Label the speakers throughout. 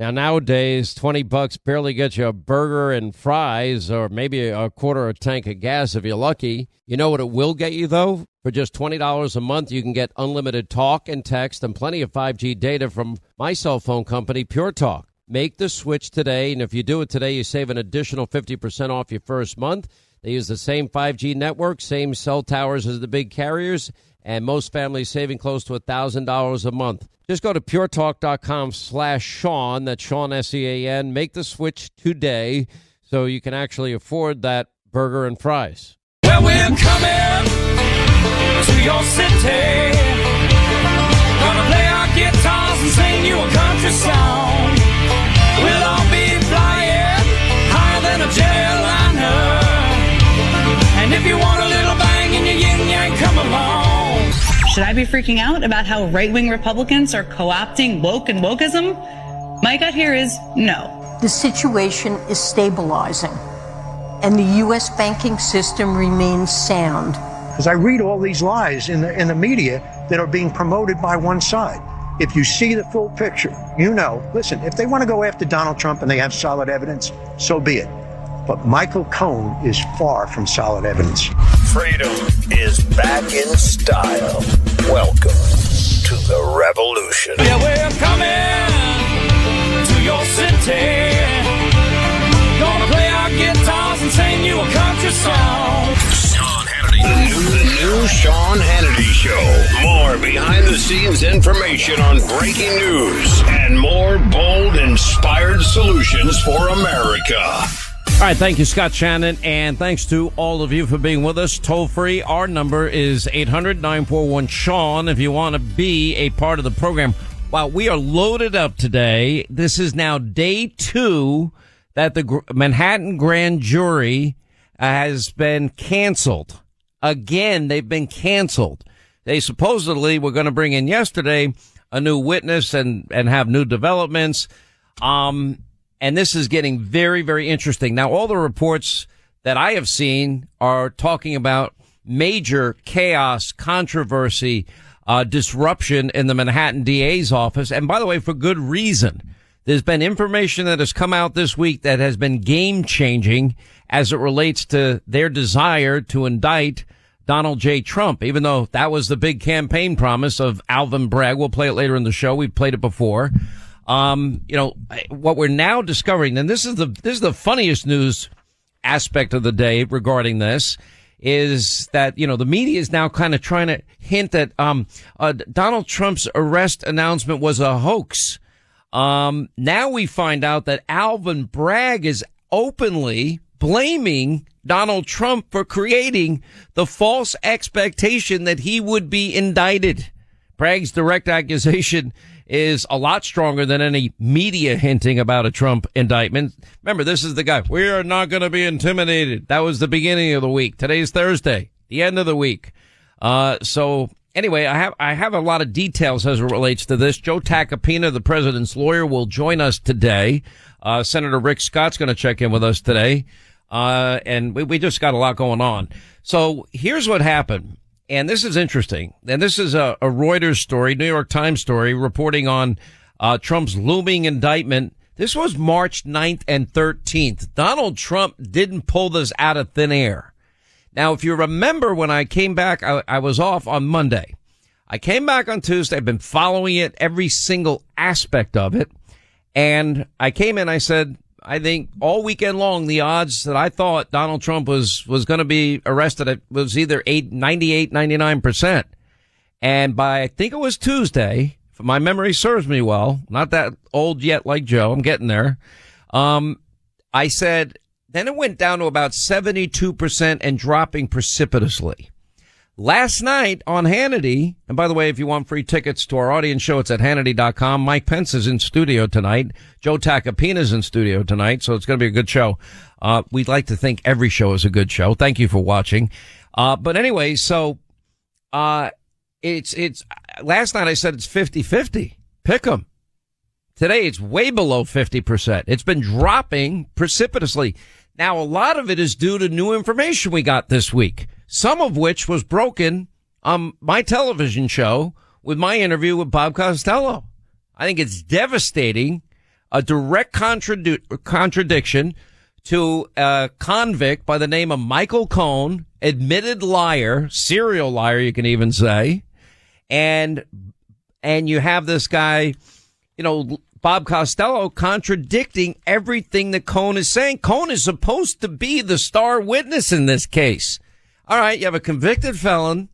Speaker 1: Now, nowadays, 20 bucks barely gets you a burger and fries or maybe a quarter of a tank of gas if you're lucky. You know what it will get you, though? For just $20 a month, you can get unlimited talk and text and plenty of 5G data from my cell phone company, Pure Talk. Make the switch today, and if you do it today, you save an additional 50% off your first month. They use the same 5G network, same cell towers as the big carriers, and most families saving close to $1,000 a month. Just go to puretalk.com slash Sean, that's Sean S-E-A-N. Make the switch today so you can actually afford that burger and fries.
Speaker 2: Well, we're coming to your city. Gonna play our guitars and sing you a country song. We'll all be flying higher than a. And if you want
Speaker 3: Should I be freaking out about how right wing Republicans are co opting woke and wokeism? My gut here is no.
Speaker 4: The situation is stabilizing, and the U.S. banking system remains sound.
Speaker 5: Because I read all these lies in the, in the media that are being promoted by one side. If you see the full picture, you know, listen, if they want to go after Donald Trump and they have solid evidence, so be it. But Michael Cohen is far from solid evidence.
Speaker 6: Freedom is back in style. Welcome to the revolution.
Speaker 2: Yeah, we're coming to your city. Gonna play our guitars and sing you a country song.
Speaker 6: Sean Hannity. The new, the new Sean Hannity Show. More behind the scenes information on breaking news and more bold, inspired solutions for America.
Speaker 1: All right, thank you, Scott Shannon, and thanks to all of you for being with us. Toll free, our number is 800 941 Sean if you want to be a part of the program. Wow, we are loaded up today. This is now day two that the Manhattan grand jury has been canceled. Again, they've been canceled. They supposedly were going to bring in yesterday a new witness and, and have new developments. Um, and this is getting very, very interesting. Now, all the reports that I have seen are talking about major chaos, controversy, uh, disruption in the Manhattan DA's office. And by the way, for good reason. There's been information that has come out this week that has been game changing as it relates to their desire to indict Donald J. Trump, even though that was the big campaign promise of Alvin Bragg. We'll play it later in the show. We've played it before. Um, you know, what we're now discovering, and this is the, this is the funniest news aspect of the day regarding this is that, you know, the media is now kind of trying to hint that, um, uh, Donald Trump's arrest announcement was a hoax. Um, now we find out that Alvin Bragg is openly blaming Donald Trump for creating the false expectation that he would be indicted. Bragg's direct accusation is a lot stronger than any media hinting about a Trump indictment. Remember, this is the guy. We are not going to be intimidated. That was the beginning of the week. Today's Thursday, the end of the week. Uh, so anyway, I have, I have a lot of details as it relates to this. Joe Tacopina, the president's lawyer, will join us today. Uh, Senator Rick Scott's going to check in with us today. Uh, and we, we just got a lot going on. So here's what happened and this is interesting. And this is a, a Reuters story, New York Times story reporting on uh, Trump's looming indictment. This was March 9th and 13th. Donald Trump didn't pull this out of thin air. Now, if you remember when I came back, I, I was off on Monday. I came back on Tuesday. I've been following it, every single aspect of it. And I came in, I said, I think all weekend long, the odds that I thought Donald Trump was, was going to be arrested it was either 8, 98, 99%. And by, I think it was Tuesday, if my memory serves me well, not that old yet like Joe, I'm getting there. Um, I said, then it went down to about 72% and dropping precipitously. Last night on Hannity, and by the way, if you want free tickets to our audience show, it's at Hannity.com. Mike Pence is in studio tonight. Joe Tacopina is in studio tonight, so it's going to be a good show. Uh, we'd like to think every show is a good show. Thank you for watching. Uh, but anyway, so, uh, it's, it's, last night I said it's 50-50. Pick 'em. Today it's way below 50%. It's been dropping precipitously. Now, a lot of it is due to new information we got this week some of which was broken on my television show with my interview with Bob Costello. I think it's devastating, a direct contradi- contradiction to a convict by the name of Michael Cohen, admitted liar, serial liar, you can even say. And, and you have this guy, you know, Bob Costello contradicting everything that Cohen is saying. Cohen is supposed to be the star witness in this case. All right, you have a convicted felon,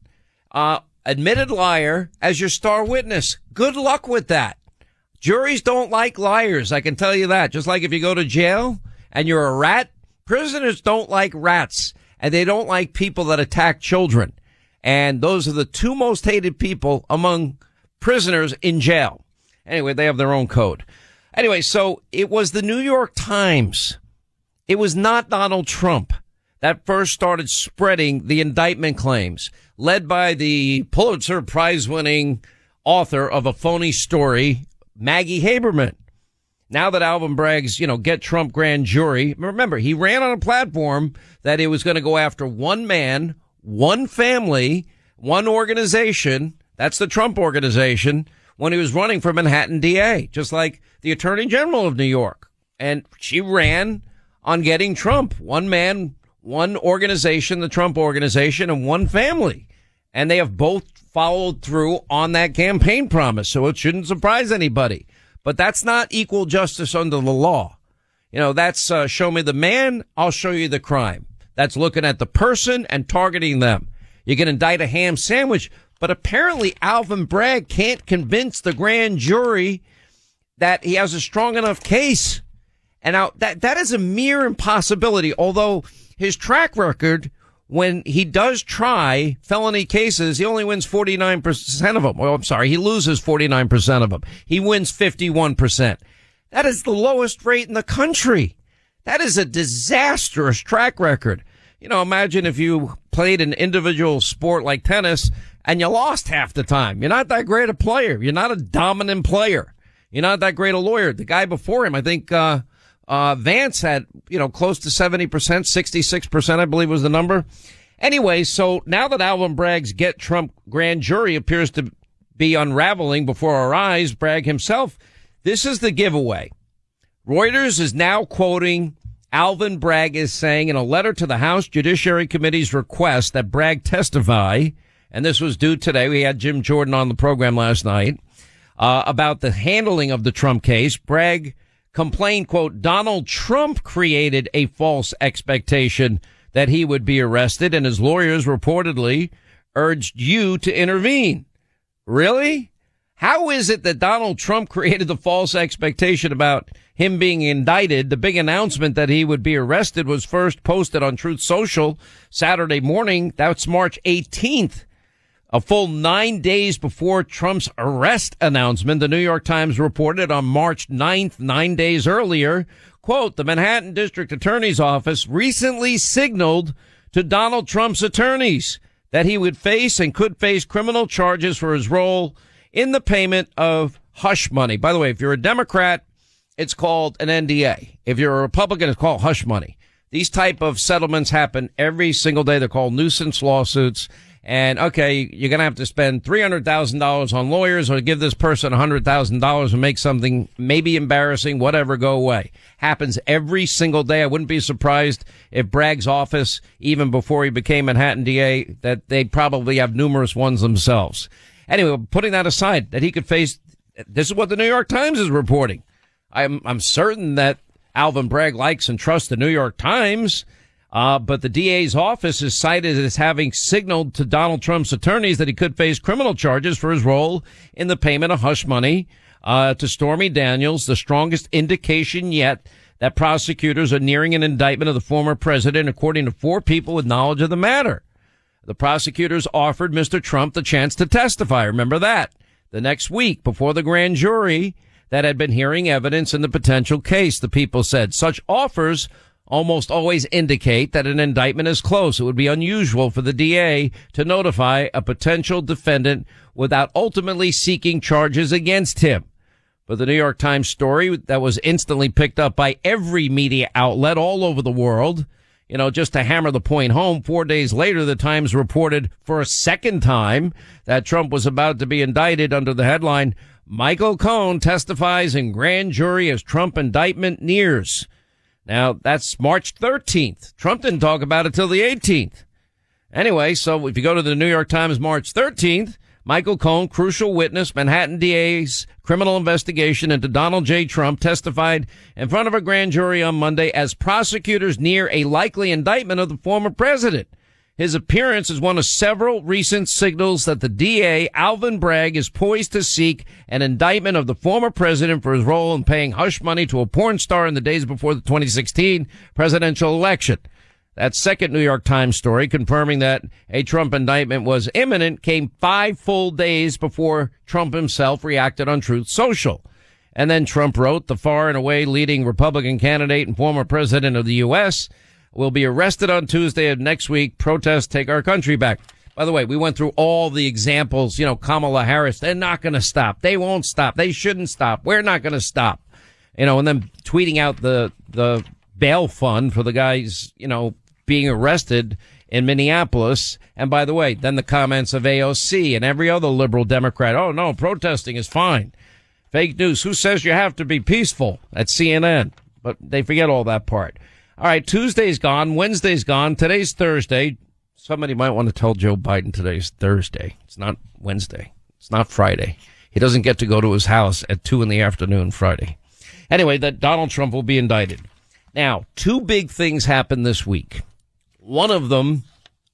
Speaker 1: uh, admitted liar as your star witness. Good luck with that. Juries don't like liars. I can tell you that. Just like if you go to jail and you're a rat, prisoners don't like rats and they don't like people that attack children. And those are the two most hated people among prisoners in jail. Anyway, they have their own code. Anyway, so it was the New York Times. It was not Donald Trump that first started spreading the indictment claims, led by the Pulitzer Prize winning author of a phony story, Maggie Haberman. Now that Alvin Bragg's, you know, get Trump grand jury, remember, he ran on a platform that he was going to go after one man, one family, one organization. That's the Trump organization when he was running for Manhattan DA, just like the attorney general of New York. And she ran on getting Trump, one man, one organization, the Trump organization, and one family. And they have both followed through on that campaign promise. So it shouldn't surprise anybody. But that's not equal justice under the law. You know, that's uh, show me the man, I'll show you the crime. That's looking at the person and targeting them. You can indict a ham sandwich, but apparently Alvin Bragg can't convince the grand jury that he has a strong enough case. And now that, that is a mere impossibility, although his track record when he does try felony cases, he only wins 49% of them. Well, I'm sorry. He loses 49% of them. He wins 51%. That is the lowest rate in the country. That is a disastrous track record. You know, imagine if you played an individual sport like tennis and you lost half the time. You're not that great a player. You're not a dominant player. You're not that great a lawyer. The guy before him, I think, uh, uh, Vance had, you know, close to 70%, 66%, I believe was the number. Anyway, so now that Alvin Bragg's Get Trump grand jury appears to be unraveling before our eyes, Bragg himself, this is the giveaway. Reuters is now quoting Alvin Bragg is saying in a letter to the House Judiciary Committee's request that Bragg testify, and this was due today. We had Jim Jordan on the program last night, uh, about the handling of the Trump case. Bragg complained, quote, Donald Trump created a false expectation that he would be arrested and his lawyers reportedly urged you to intervene. Really? How is it that Donald Trump created the false expectation about him being indicted? The big announcement that he would be arrested was first posted on Truth Social Saturday morning. That's March 18th. A full nine days before Trump's arrest announcement, the New York Times reported on March 9th, nine days earlier, quote, the Manhattan District Attorney's Office recently signaled to Donald Trump's attorneys that he would face and could face criminal charges for his role in the payment of hush money. By the way, if you're a Democrat, it's called an NDA. If you're a Republican, it's called hush money. These type of settlements happen every single day. They're called nuisance lawsuits And okay, you're going to have to spend $300,000 on lawyers or give this person $100,000 and make something maybe embarrassing, whatever, go away. Happens every single day. I wouldn't be surprised if Bragg's office, even before he became Manhattan DA, that they probably have numerous ones themselves. Anyway, putting that aside, that he could face, this is what the New York Times is reporting. I'm, I'm certain that Alvin Bragg likes and trusts the New York Times. Uh, but the DA's office is cited as having signaled to Donald Trump's attorneys that he could face criminal charges for his role in the payment of hush money uh, to Stormy Daniels, the strongest indication yet that prosecutors are nearing an indictment of the former president, according to four people with knowledge of the matter. The prosecutors offered Mr. Trump the chance to testify. Remember that the next week before the grand jury that had been hearing evidence in the potential case. The people said such offers almost always indicate that an indictment is close. It would be unusual for the DA to notify a potential defendant without ultimately seeking charges against him. But the New York Times story that was instantly picked up by every media outlet all over the world, you know, just to hammer the point home, four days later, the Times reported for a second time that Trump was about to be indicted under the headline, Michael Cohen testifies in grand jury as Trump indictment nears. Now, that's March 13th. Trump didn't talk about it till the 18th. Anyway, so if you go to the New York Times March 13th, Michael Cohen, crucial witness, Manhattan DA's criminal investigation into Donald J. Trump, testified in front of a grand jury on Monday as prosecutors near a likely indictment of the former president. His appearance is one of several recent signals that the DA, Alvin Bragg, is poised to seek an indictment of the former president for his role in paying hush money to a porn star in the days before the 2016 presidential election. That second New York Times story confirming that a Trump indictment was imminent came five full days before Trump himself reacted on Truth Social. And then Trump wrote the far and away leading Republican candidate and former president of the U.S will be arrested on Tuesday of next week. Protest take our country back. By the way, we went through all the examples. You know, Kamala Harris, they're not going to stop. They won't stop. They shouldn't stop. We're not going to stop. You know, and then tweeting out the, the bail fund for the guys, you know, being arrested in Minneapolis. And by the way, then the comments of AOC and every other liberal Democrat. Oh no, protesting is fine. Fake news. Who says you have to be peaceful at CNN? But they forget all that part. All right, Tuesday's gone, Wednesday's gone, today's Thursday. Somebody might want to tell Joe Biden today's Thursday. It's not Wednesday. It's not Friday. He doesn't get to go to his house at two in the afternoon Friday. Anyway, that Donald Trump will be indicted. Now, two big things happened this week. One of them,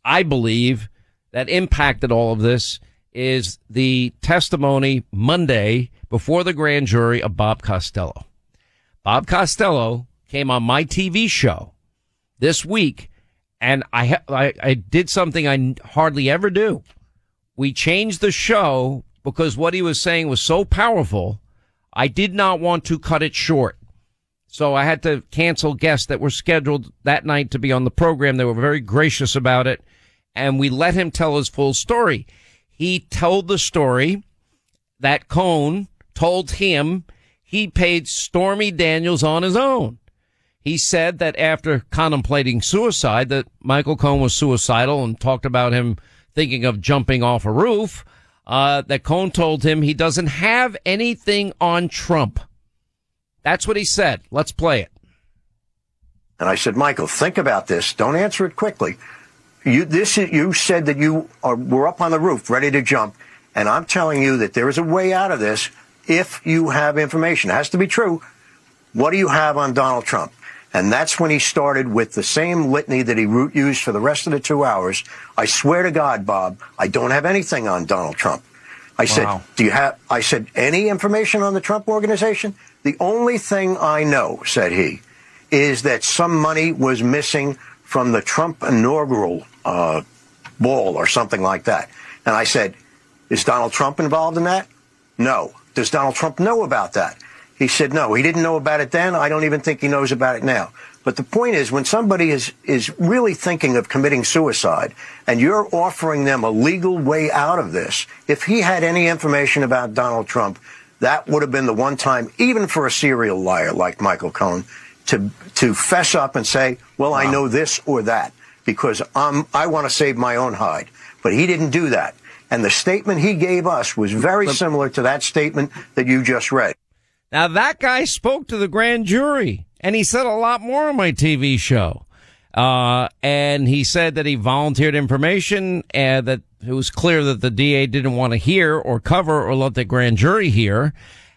Speaker 1: I believe, that impacted all of this is the testimony Monday before the grand jury of Bob Costello. Bob Costello came on my TV show this week and I, I, I did something I hardly ever do. We changed the show because what he was saying was so powerful. I did not want to cut it short. So I had to cancel guests that were scheduled that night to be on the program. They were very gracious about it. And we let him tell his full story. He told the story that Cohen told him he paid Stormy Daniels on his own. He said that after contemplating suicide, that Michael Cohen was suicidal and talked about him thinking of jumping off a roof. Uh, that Cohen told him he doesn't have anything on Trump. That's what he said. Let's play it.
Speaker 5: And I said, Michael, think about this. Don't answer it quickly. You, this is, you said that you are, were up on the roof, ready to jump. And I'm telling you that there is a way out of this if you have information. It has to be true. What do you have on Donald Trump? And that's when he started with the same litany that he used for the rest of the two hours. I swear to God, Bob, I don't have anything on Donald Trump. I said, do you have, I said, any information on the Trump organization? The only thing I know, said he, is that some money was missing from the Trump inaugural uh, ball or something like that. And I said, is Donald Trump involved in that? No. Does Donald Trump know about that? He said no, he didn't know about it then. I don't even think he knows about it now. But the point is, when somebody is, is really thinking of committing suicide and you're offering them a legal way out of this, if he had any information about Donald Trump, that would have been the one time, even for a serial liar like Michael Cohen, to, to fess up and say, well, wow. I know this or that because I'm, I want to save my own hide. But he didn't do that. And the statement he gave us was very similar to that statement that you just read.
Speaker 1: Now that guy spoke to the grand jury and he said a lot more on my TV show. Uh, and he said that he volunteered information and that it was clear that the DA didn't want to hear or cover or let the grand jury hear.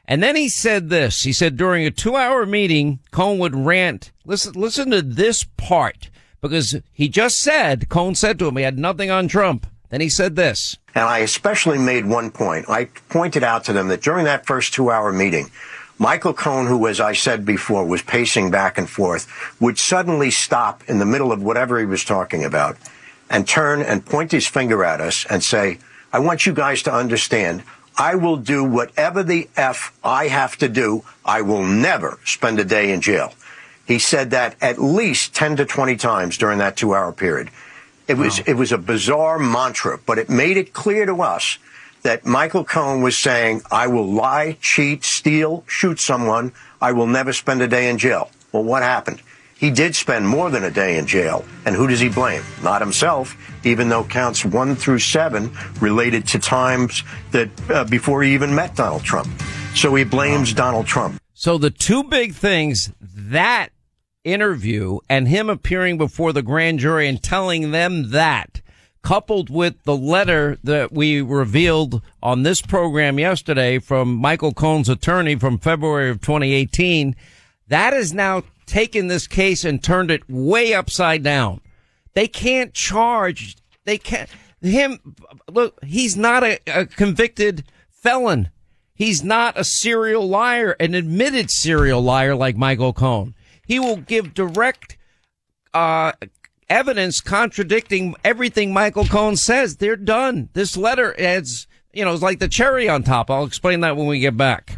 Speaker 1: And then he said this. He said during a two hour meeting, Cohen would rant. Listen, listen to this part because he just said, Cohen said to him, he had nothing on Trump. Then he said this.
Speaker 5: And I especially made one point. I pointed out to them that during that first two hour meeting, Michael Cohen, who, as I said before, was pacing back and forth, would suddenly stop in the middle of whatever he was talking about and turn and point his finger at us and say, I want you guys to understand, I will do whatever the F I have to do. I will never spend a day in jail. He said that at least 10 to 20 times during that two hour period. It was, it was a bizarre mantra, but it made it clear to us that Michael Cohen was saying, I will lie, cheat, steal, shoot someone. I will never spend a day in jail. Well, what happened? He did spend more than a day in jail. And who does he blame? Not himself, even though counts one through seven related to times that uh, before he even met Donald Trump. So he blames Donald Trump.
Speaker 1: So the two big things that interview and him appearing before the grand jury and telling them that coupled with the letter that we revealed on this program yesterday from Michael Cohen's attorney from February of 2018, that has now taken this case and turned it way upside down. They can't charge, they can't, him, look, he's not a, a convicted felon. He's not a serial liar, an admitted serial liar like Michael Cohen. He will give direct, uh, evidence contradicting everything Michael Cohen says. They're done. This letter adds, you know, it's like the cherry on top. I'll explain that when we get back.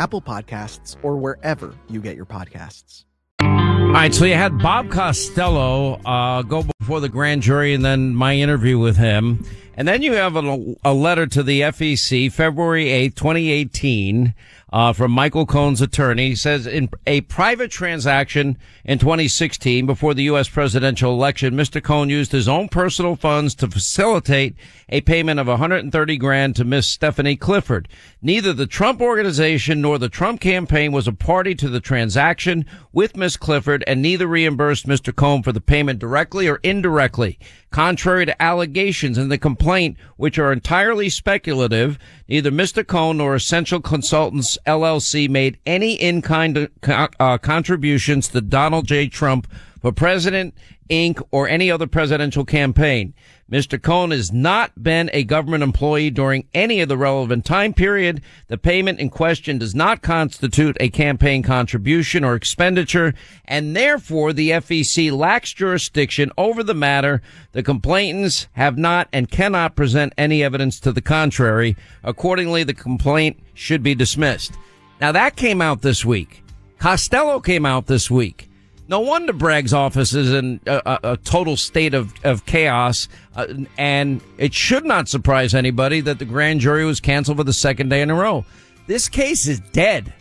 Speaker 7: Apple Podcasts, or wherever you get your podcasts.
Speaker 1: All right, so you had Bob Costello uh, go before the grand jury and then my interview with him. And then you have a, a letter to the FEC, February 8th, 2018, uh, from Michael Cohen's attorney. He says in a private transaction in 2016 before the U.S. presidential election, Mr. Cohen used his own personal funds to facilitate a payment of 130 grand to Miss Stephanie Clifford. Neither the Trump organization nor the Trump campaign was a party to the transaction with Miss Clifford and neither reimbursed Mr. Cohen for the payment directly or indirectly. Contrary to allegations in the complaint, which are entirely speculative, neither Mr. Cohen nor Essential Consultants LLC made any in-kind uh, contributions to Donald J. Trump for President Inc. or any other presidential campaign. Mr. Cohen has not been a government employee during any of the relevant time period. The payment in question does not constitute a campaign contribution or expenditure, and therefore the FEC lacks jurisdiction over the matter. The complainants have not and cannot present any evidence to the contrary. Accordingly, the complaint should be dismissed. Now that came out this week. Costello came out this week. No wonder Bragg's office is in a, a, total state of, of chaos. Uh, and it should not surprise anybody that the grand jury was canceled for the second day in a row. This case is dead.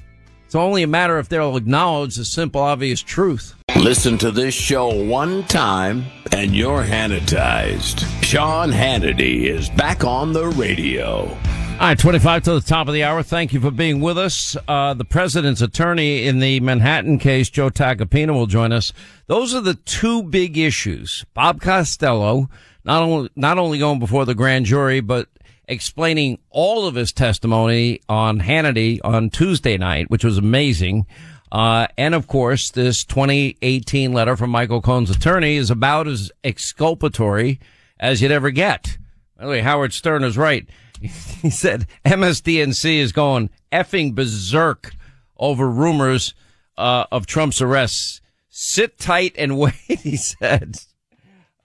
Speaker 1: It's only a matter if they'll acknowledge the simple, obvious truth.
Speaker 6: Listen to this show one time and you're Hannitized. Sean Hannity is back on the radio.
Speaker 1: All right, 25 to the top of the hour. Thank you for being with us. Uh, the president's attorney in the Manhattan case, Joe Tacopina, will join us. Those are the two big issues. Bob Costello, not only, not only going before the grand jury, but explaining all of his testimony on Hannity on Tuesday night, which was amazing. Uh, and of course, this 2018 letter from Michael Cohen's attorney is about as exculpatory as you'd ever get. By the way, Howard Stern is right. he said MSDNC is going effing berserk over rumors uh, of Trump's arrests. Sit tight and wait, he said.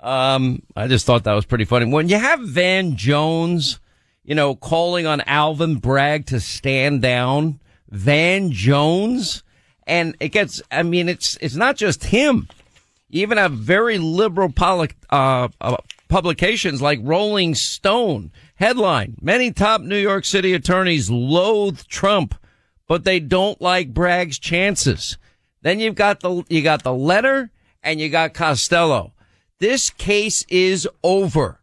Speaker 1: Um, I just thought that was pretty funny. When you have Van Jones, you know, calling on Alvin Bragg to stand down, Van Jones, and it gets, I mean, it's, it's not just him. Even have very liberal poli- uh, uh, publications like Rolling Stone headline: Many top New York City attorneys loathe Trump, but they don't like Bragg's chances. Then you've got the you got the letter and you got Costello. This case is over.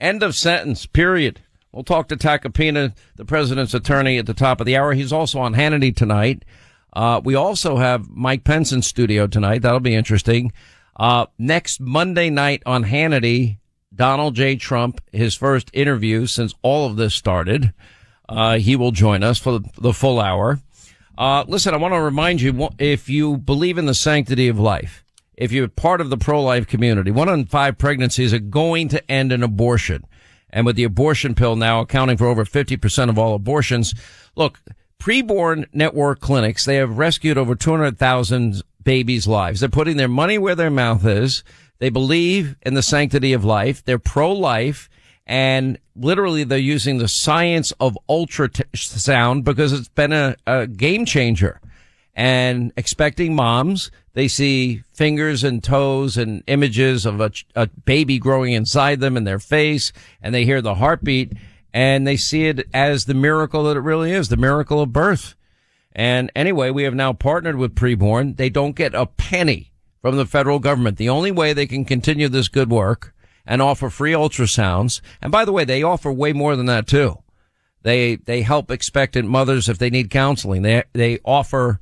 Speaker 1: End of sentence. Period. We'll talk to Tacopina, the president's attorney, at the top of the hour. He's also on Hannity tonight. Uh, we also have Mike Pence in studio tonight. That'll be interesting. Uh, next Monday night on Hannity, Donald J. Trump, his first interview since all of this started. Uh, he will join us for the, full hour. Uh, listen, I want to remind you, if you believe in the sanctity of life, if you're part of the pro-life community, one in five pregnancies are going to end in abortion. And with the abortion pill now accounting for over 50% of all abortions, look, preborn network clinics, they have rescued over 200,000 babies' lives. They're putting their money where their mouth is. They believe in the sanctity of life. They're pro-life and literally they're using the science of ultrasound because it's been a, a game changer and expecting moms. They see fingers and toes and images of a, a, baby growing inside them in their face and they hear the heartbeat and they see it as the miracle that it really is, the miracle of birth. And anyway, we have now partnered with preborn. They don't get a penny from the federal government. The only way they can continue this good work and offer free ultrasounds. And by the way, they offer way more than that too. They, they help expectant mothers if they need counseling. They, they offer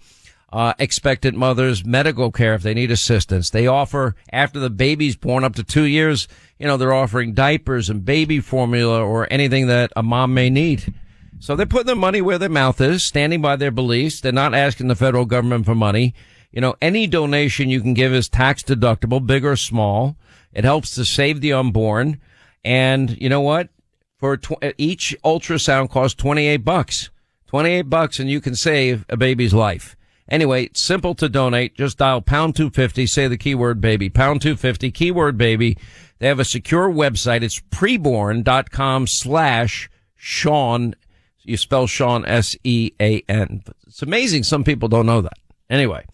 Speaker 1: uh, expectant mothers medical care if they need assistance. They offer after the baby's born up to two years. You know, they're offering diapers and baby formula or anything that a mom may need. So they're putting their money where their mouth is, standing by their beliefs. They're not asking the federal government for money. You know, any donation you can give is tax deductible, big or small. It helps to save the unborn. And you know what? For tw- each ultrasound costs 28 bucks. 28 bucks and you can save a baby's life. Anyway, simple to donate. Just dial pound 250, say the keyword baby, pound 250, keyword baby. They have a secure website. It's preborn.com slash Sean. You spell Sean S-E-A-N. It's amazing. Some people don't know that. Anyway,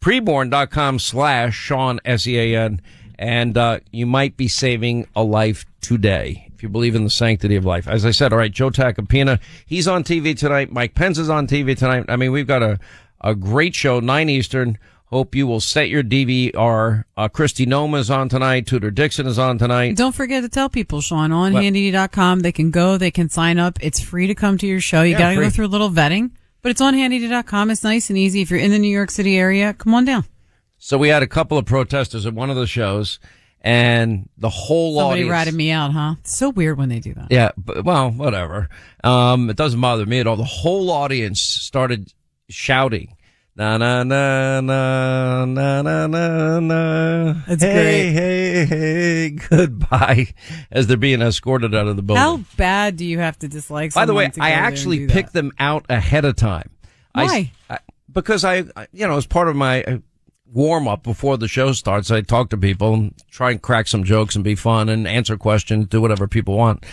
Speaker 1: preborn.com slash Sean S-E-A-N. And, uh, you might be saving a life today if you believe in the sanctity of life. As I said, all right, Joe Tacopina, he's on TV tonight. Mike Pence is on TV tonight. I mean, we've got a, a great show, 9 Eastern. Hope you will set your DVR. Uh, Kristi Noem is on tonight. Tudor Dixon is on tonight.
Speaker 8: Don't forget to tell people, Sean, Hannity.com. They can go, they can sign up. It's free to come to your show. You
Speaker 1: Yeah,
Speaker 8: gotta go through a little vetting, but it's Hannity.com. It's nice and easy. If you're in the New York City area, come on down.
Speaker 1: So we had a couple of protesters at one of the shows and the whole
Speaker 8: Somebody
Speaker 1: audience.
Speaker 8: ratted me out, huh? It's so weird when they do that.
Speaker 1: Yeah, but, well, whatever. Um, it doesn't bother me at all. The whole audience started shouting. Na na na na na na na na.
Speaker 8: That's
Speaker 1: hey,
Speaker 8: great.
Speaker 1: Hey, hey, goodbye. As they're being escorted out of the building.
Speaker 8: How bad do you have to dislike
Speaker 1: By the way, I
Speaker 8: go there and
Speaker 1: actually
Speaker 8: do that?
Speaker 1: them out ahead of time.
Speaker 8: Why?
Speaker 1: I- because I, I- you know, as part of my uh, warm up before the show starts, I talk to people and try and crack some jokes and be fun and answer questions, do whatever people want.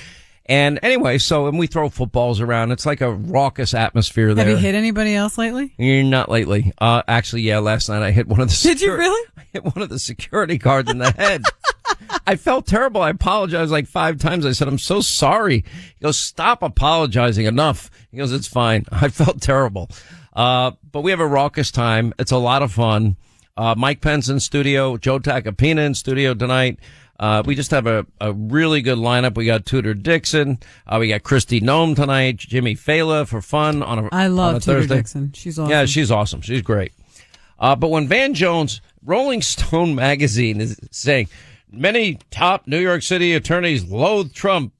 Speaker 1: And anyway, so, and we throw footballs around. It's like a raucous atmosphere there.
Speaker 8: Have you hit anybody else lately?
Speaker 1: Eh, Not lately. Uh, actually, yeah, last night I hit one of the.
Speaker 8: Did you really?
Speaker 1: I hit one of the security guards in the head. I felt terrible. I apologized like five times. I said, I'm so sorry. He goes, stop apologizing enough. He goes, it's fine. I felt terrible. Uh, but we have a raucous time. It's a lot of fun. Uh, Mike Pence in studio, Joe Tacopina in studio tonight. Uh, we just have a, a really good lineup. We got Tudor Dixon. Uh, we got Kristi Noem tonight, Jimmy Failla for fun on a,
Speaker 8: I love
Speaker 1: on a
Speaker 8: Tudor
Speaker 1: Thursday.
Speaker 8: Dixon. She's awesome.
Speaker 1: Yeah, she's awesome. She's great. Uh, but when Van Jones, Rolling Stone magazine is saying many top New York City attorneys loathe Trump,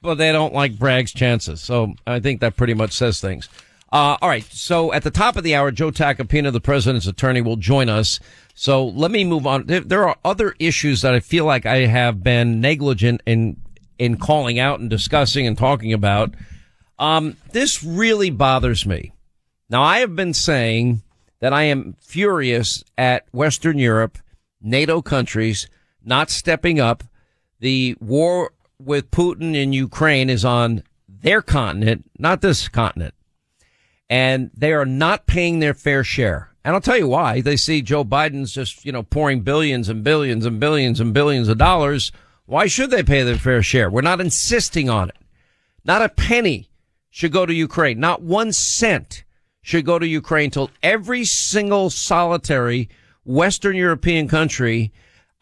Speaker 1: but they don't like Bragg's chances. So I think that pretty much says things. Uh, all right. So at the top of the hour, Joe Tacopina, the president's attorney, will join us. So let me move on. There, there are other issues that I feel like I have been negligent in, in calling out and discussing and talking about. Um, this really bothers me. Now, I have been saying that I am furious at Western Europe, NATO countries not stepping up. The war with Putin in Ukraine is on their continent, not this continent. And they are not paying their fair share. And I'll tell you why. They see Joe Biden's just, you know, pouring billions and billions and billions and billions of dollars. Why should they pay their fair share? We're not insisting on it. Not a penny should go to Ukraine. Not one cent should go to Ukraine till every single solitary Western European country,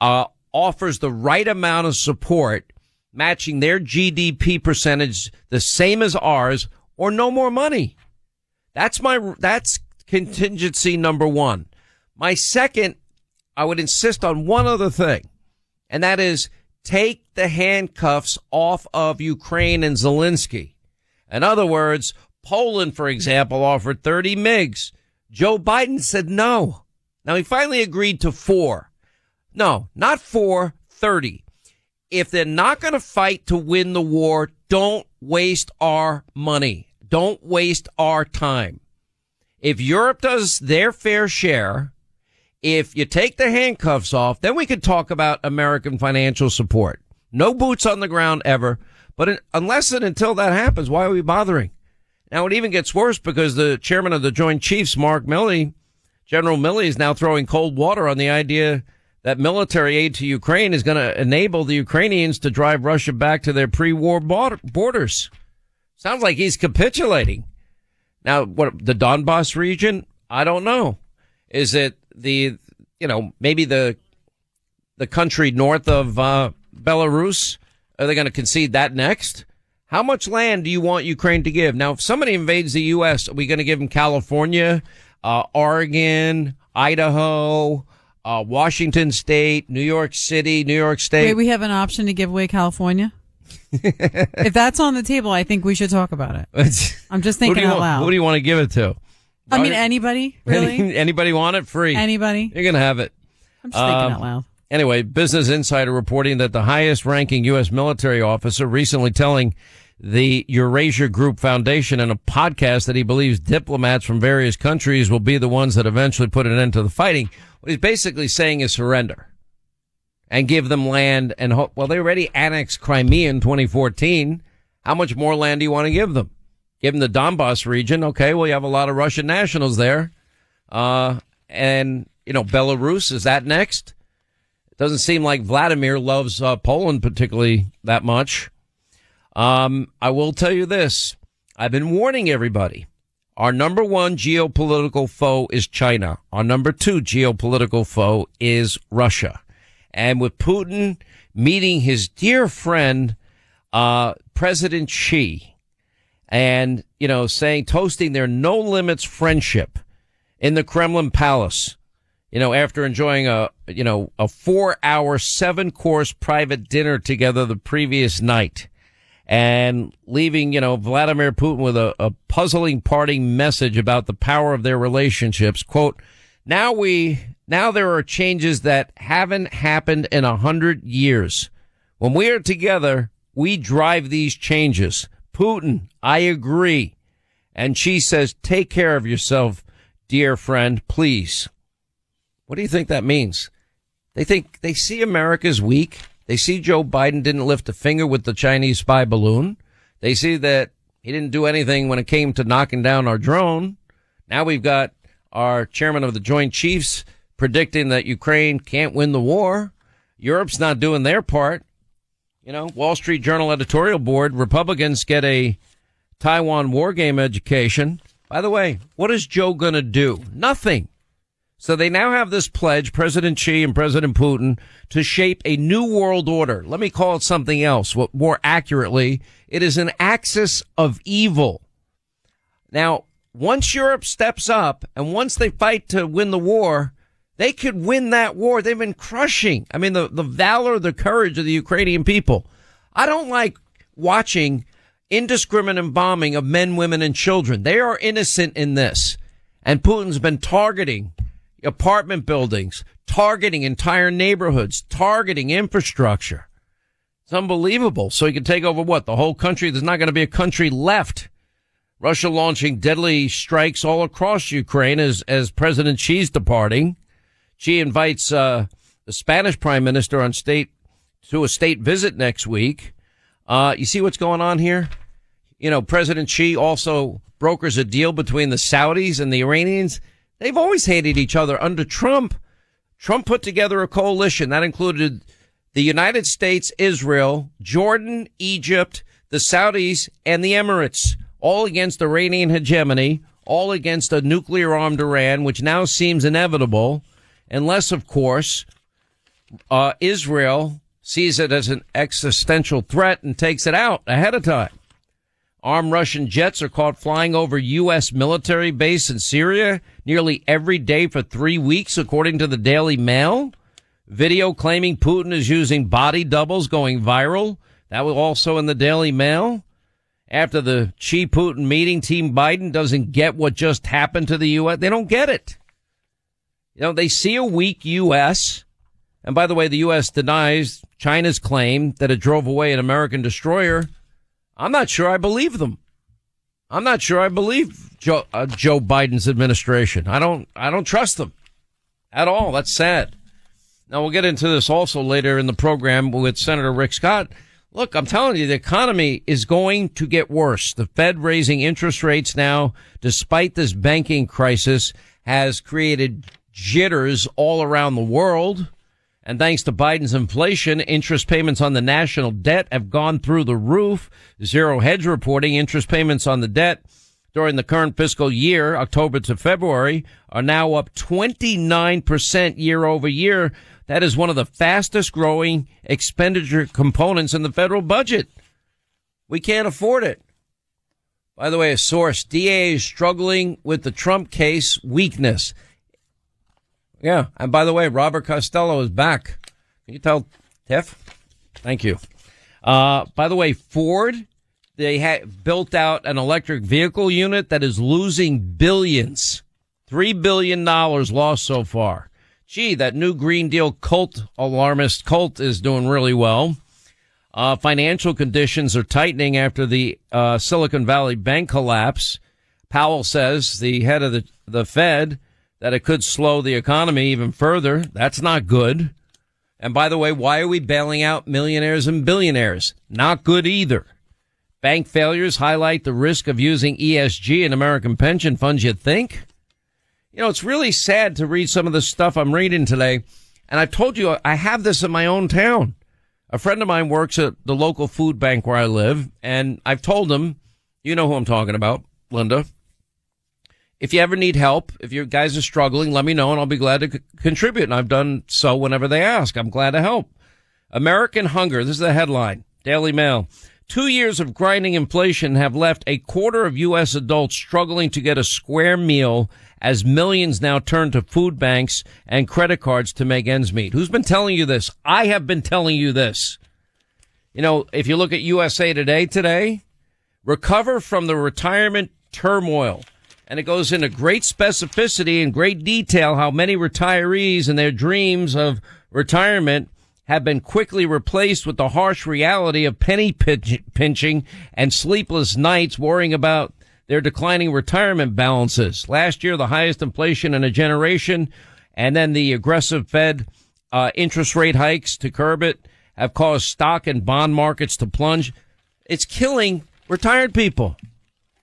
Speaker 1: uh, offers the right amount of support, matching their GDP percentage the same as ours or no more money. That's my, that's contingency number one. My second, I would insist on one other thing, and that is take the handcuffs off of Ukraine and Zelensky. In other words, Poland, for example, offered 30 MiGs. Joe Biden said no. Now he finally agreed to four. No, not four, 30. If they're not going to fight to win the war, don't waste our money. Don't waste our time. If Europe does their fair share, if you take the handcuffs off, then we could talk about American financial support. No boots on the ground ever. But unless and until that happens, why are we bothering? Now it even gets worse because the chairman of the Joint Chiefs, Mark Milley, General Milley is now throwing cold water on the idea that military aid to Ukraine is going to enable the Ukrainians to drive Russia back to their pre-war borders. Sounds like he's capitulating. Now, what the Donbass region? I don't know. Is it the you know maybe the the country north of uh, Belarus? Are they going to concede that next? How much land do you want Ukraine to give? Now, if somebody invades the U.S., are we going to give them California, uh, Oregon, Idaho, uh, Washington State, New York City, New York State?
Speaker 8: Wait, we have an option to give away California? If that's on the table, I think we should talk about it. I'm just thinking out
Speaker 1: want,
Speaker 8: loud.
Speaker 1: Who do you want to give it to?
Speaker 8: I mean, anybody, really?
Speaker 1: Any, anybody want it free?
Speaker 8: Anybody?
Speaker 1: You're going to have it.
Speaker 8: I'm just thinking
Speaker 1: Um,
Speaker 8: out loud.
Speaker 1: Anyway, Business Insider reporting that the highest ranking U.S. military officer recently telling the Eurasia Group Foundation in a podcast that he believes diplomats from various countries will be the ones that eventually put an end to the fighting. What he's basically saying is surrender and give them land and hope. Well, they already annexed Crimea in 2014. How much more land do you want to give them? Give them the Donbass region. Okay. Well, you have a lot of Russian nationals there. Uh, and, you know, Belarus, is that next? It doesn't seem like Vladimir loves uh, Poland particularly that much. Um, I will tell you this. I've been warning everybody. Our number one geopolitical foe is China. Our number two geopolitical foe is Russia. And with Putin meeting his dear friend, uh, President Xi, and, you know, saying, toasting their no limits friendship in the Kremlin palace, you know, after enjoying a, you know, a four hour, seven course private dinner together the previous night and leaving, you know, Vladimir Putin with a, a puzzling parting message about the power of their relationships. Quote, now we, now there are changes that haven't happened in a hundred years. When we are together, we drive these changes. Putin, I agree. And Xi says, take care of yourself, dear friend, please. What do you think that means? They think they see America's weak. They see Joe Biden didn't lift a finger with the Chinese spy balloon. They see that he didn't do anything when it came to knocking down our drone. Now we've got our chairman of the Joint Chiefs predicting that Ukraine can't win the war. Europe's not doing their part. You know, Wall Street Journal editorial board, Republicans get a Taiwan war game education. By the way, what is Joe going to do? Nothing. So they now have this pledge, President Xi and President Putin, to shape a new world order. Let me call it something else. What more accurately, it is an axis of evil. Now, once Europe steps up and once they fight to win the war, they could win that war. They've been crushing. I mean, the, the valor, the courage of the Ukrainian people. I don't like watching indiscriminate bombing of men, women, and children. They are innocent in this. And Putin's been targeting apartment buildings, targeting entire neighborhoods, targeting infrastructure. It's unbelievable. So he can take over what? The whole country? There's not going to be a country left. Russia launching deadly strikes all across Ukraine as, as President Xi's departing. Xi invites, uh, the Spanish prime minister on state to a state visit next week. Uh, you see what's going on here? You know, President Xi also brokers a deal between the Saudis and the Iranians. They've always hated each other under Trump. Trump put together a coalition that included the United States, Israel, Jordan, Egypt, the Saudis, and the Emirates, all against Iranian hegemony, all against a nuclear armed Iran, which now seems inevitable, unless, of course, uh, Israel sees it as an existential threat and takes it out ahead of time. Armed Russian jets are caught flying over U.S. military base in Syria nearly every day for three weeks, according to the Daily Mail. Video claiming Putin is using body doubles going viral. That was also in the Daily Mail. After the Xi Putin meeting, Team Biden doesn't get what just happened to the U.S. They don't get it. You know, they see a weak U.S. And by the way, the U.S. denies China's claim that it drove away an American destroyer. I'm not sure I believe them. I'm not sure I believe Joe, uh, Joe Biden's administration. I don't, I don't trust them at all. That's sad. Now we'll get into this also later in the program with Senator Rick Scott. Look, I'm telling you, the economy is going to get worse. The Fed raising interest rates now, despite this banking crisis, has created jitters all around the world. And thanks to Biden's inflation, interest payments on the national debt have gone through the roof. Zero Hedge reporting interest payments on the debt during the current fiscal year, October to February, are now up 29% year over year. That is one of the fastest growing expenditure components in the federal budget. We can't afford it. By the way, a source, DA is struggling with the Trump case weakness. Yeah. And by the way, Robert Costello is back. Can you tell Tiff? Thank you. Uh, by the way, Ford, they had built out an electric vehicle unit that is losing billions. Three billion dollars lost so far. Gee, that new Green Deal cult alarmist cult is doing really well. Uh, financial conditions are tightening after the uh, Silicon Valley Bank collapse. Powell says, the head of the, the Fed, that it could slow the economy even further. That's not good. And by the way, why are we bailing out millionaires and billionaires? Not good either. Bank failures highlight the risk of using ESG in American pension funds, you'd think? You know, it's really sad to read some of the stuff I'm reading today. And I've told you, I have this in my own town. A friend of mine works at the local food bank where I live. And I've told him, you know who I'm talking about, Linda. If you ever need help, if your guys are struggling, let me know and I'll be glad to c- contribute. And I've done so whenever they ask. I'm glad to help. American hunger. This is the headline. Daily Mail. Two years of grinding inflation have left a quarter of U.S. adults struggling to get a square meal as millions now turn to food banks and credit cards to make ends meet. Who's been telling you this? I have been telling you this. You know, if you look at USA Today today, recover from the retirement turmoil. And it goes into great specificity and great detail how many retirees and their dreams of retirement have been quickly replaced with the harsh reality of penny pinch- pinching and sleepless nights worrying about their declining retirement balances. Last year, the highest inflation in a generation, and then the aggressive Fed uh, interest rate hikes to curb it have caused stock and bond markets to plunge. It's killing retired people.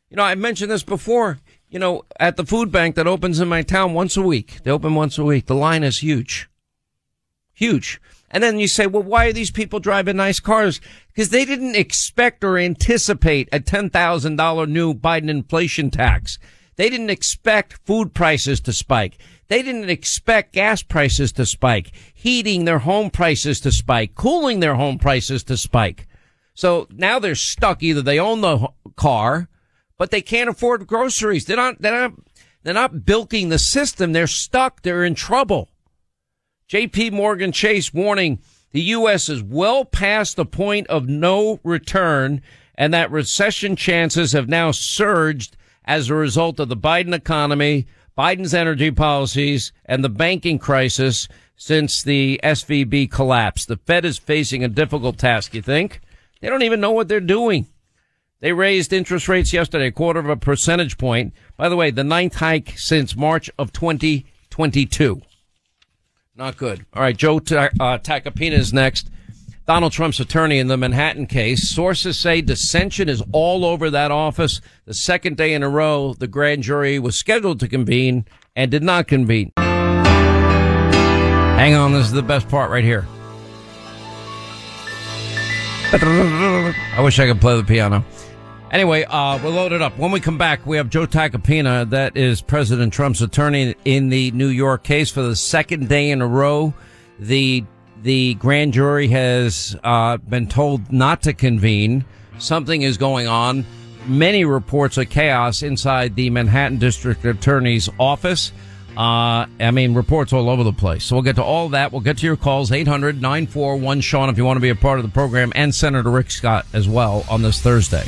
Speaker 1: You know, I mentioned this before. You know, at the food bank that opens in my town once a week, they open once a week. The line is huge. Huge. And then you say, well, why are these people driving nice cars? Because they didn't expect or anticipate a $10,000 new Biden inflation tax. They didn't expect food prices to spike. They didn't expect gas prices to spike, heating their home prices to spike, cooling their home prices to spike. So now they're stuck. Either they own the car, but they can't afford groceries. They're not, they're not, they're not bilking the system. They're stuck. They're in trouble. JP Morgan Chase warning the U.S. is well past the point of no return and that recession chances have now surged as a result of the Biden economy, Biden's energy policies, and the banking crisis since the SVB collapse. The Fed is facing a difficult task, you think? They don't even know what they're doing. They raised interest rates yesterday, a quarter of a percentage point. By the way, the ninth hike since March of 2022. Not good. All right, Joe Ta- uh, Tacopina is next. Donald Trump's attorney in the Manhattan case. Sources say dissension is all over that office. The second day in a row, the grand jury was scheduled to convene and did not convene. Hang on, this is the best part right here. I wish I could play the piano. Anyway, uh, we're loaded up. When we come back, we have Joe Tacopina, that is President Trump's attorney in the New York case for the second day in a row. The the grand jury has uh, been told not to convene. Something is going on. Many reports of chaos inside the Manhattan District Attorney's office. Uh, I mean, reports all over the place. So we'll get to all that. We'll get to your calls, 800 941 Sean, if you want to be a part of the program, and Senator Rick Scott as well on this Thursday.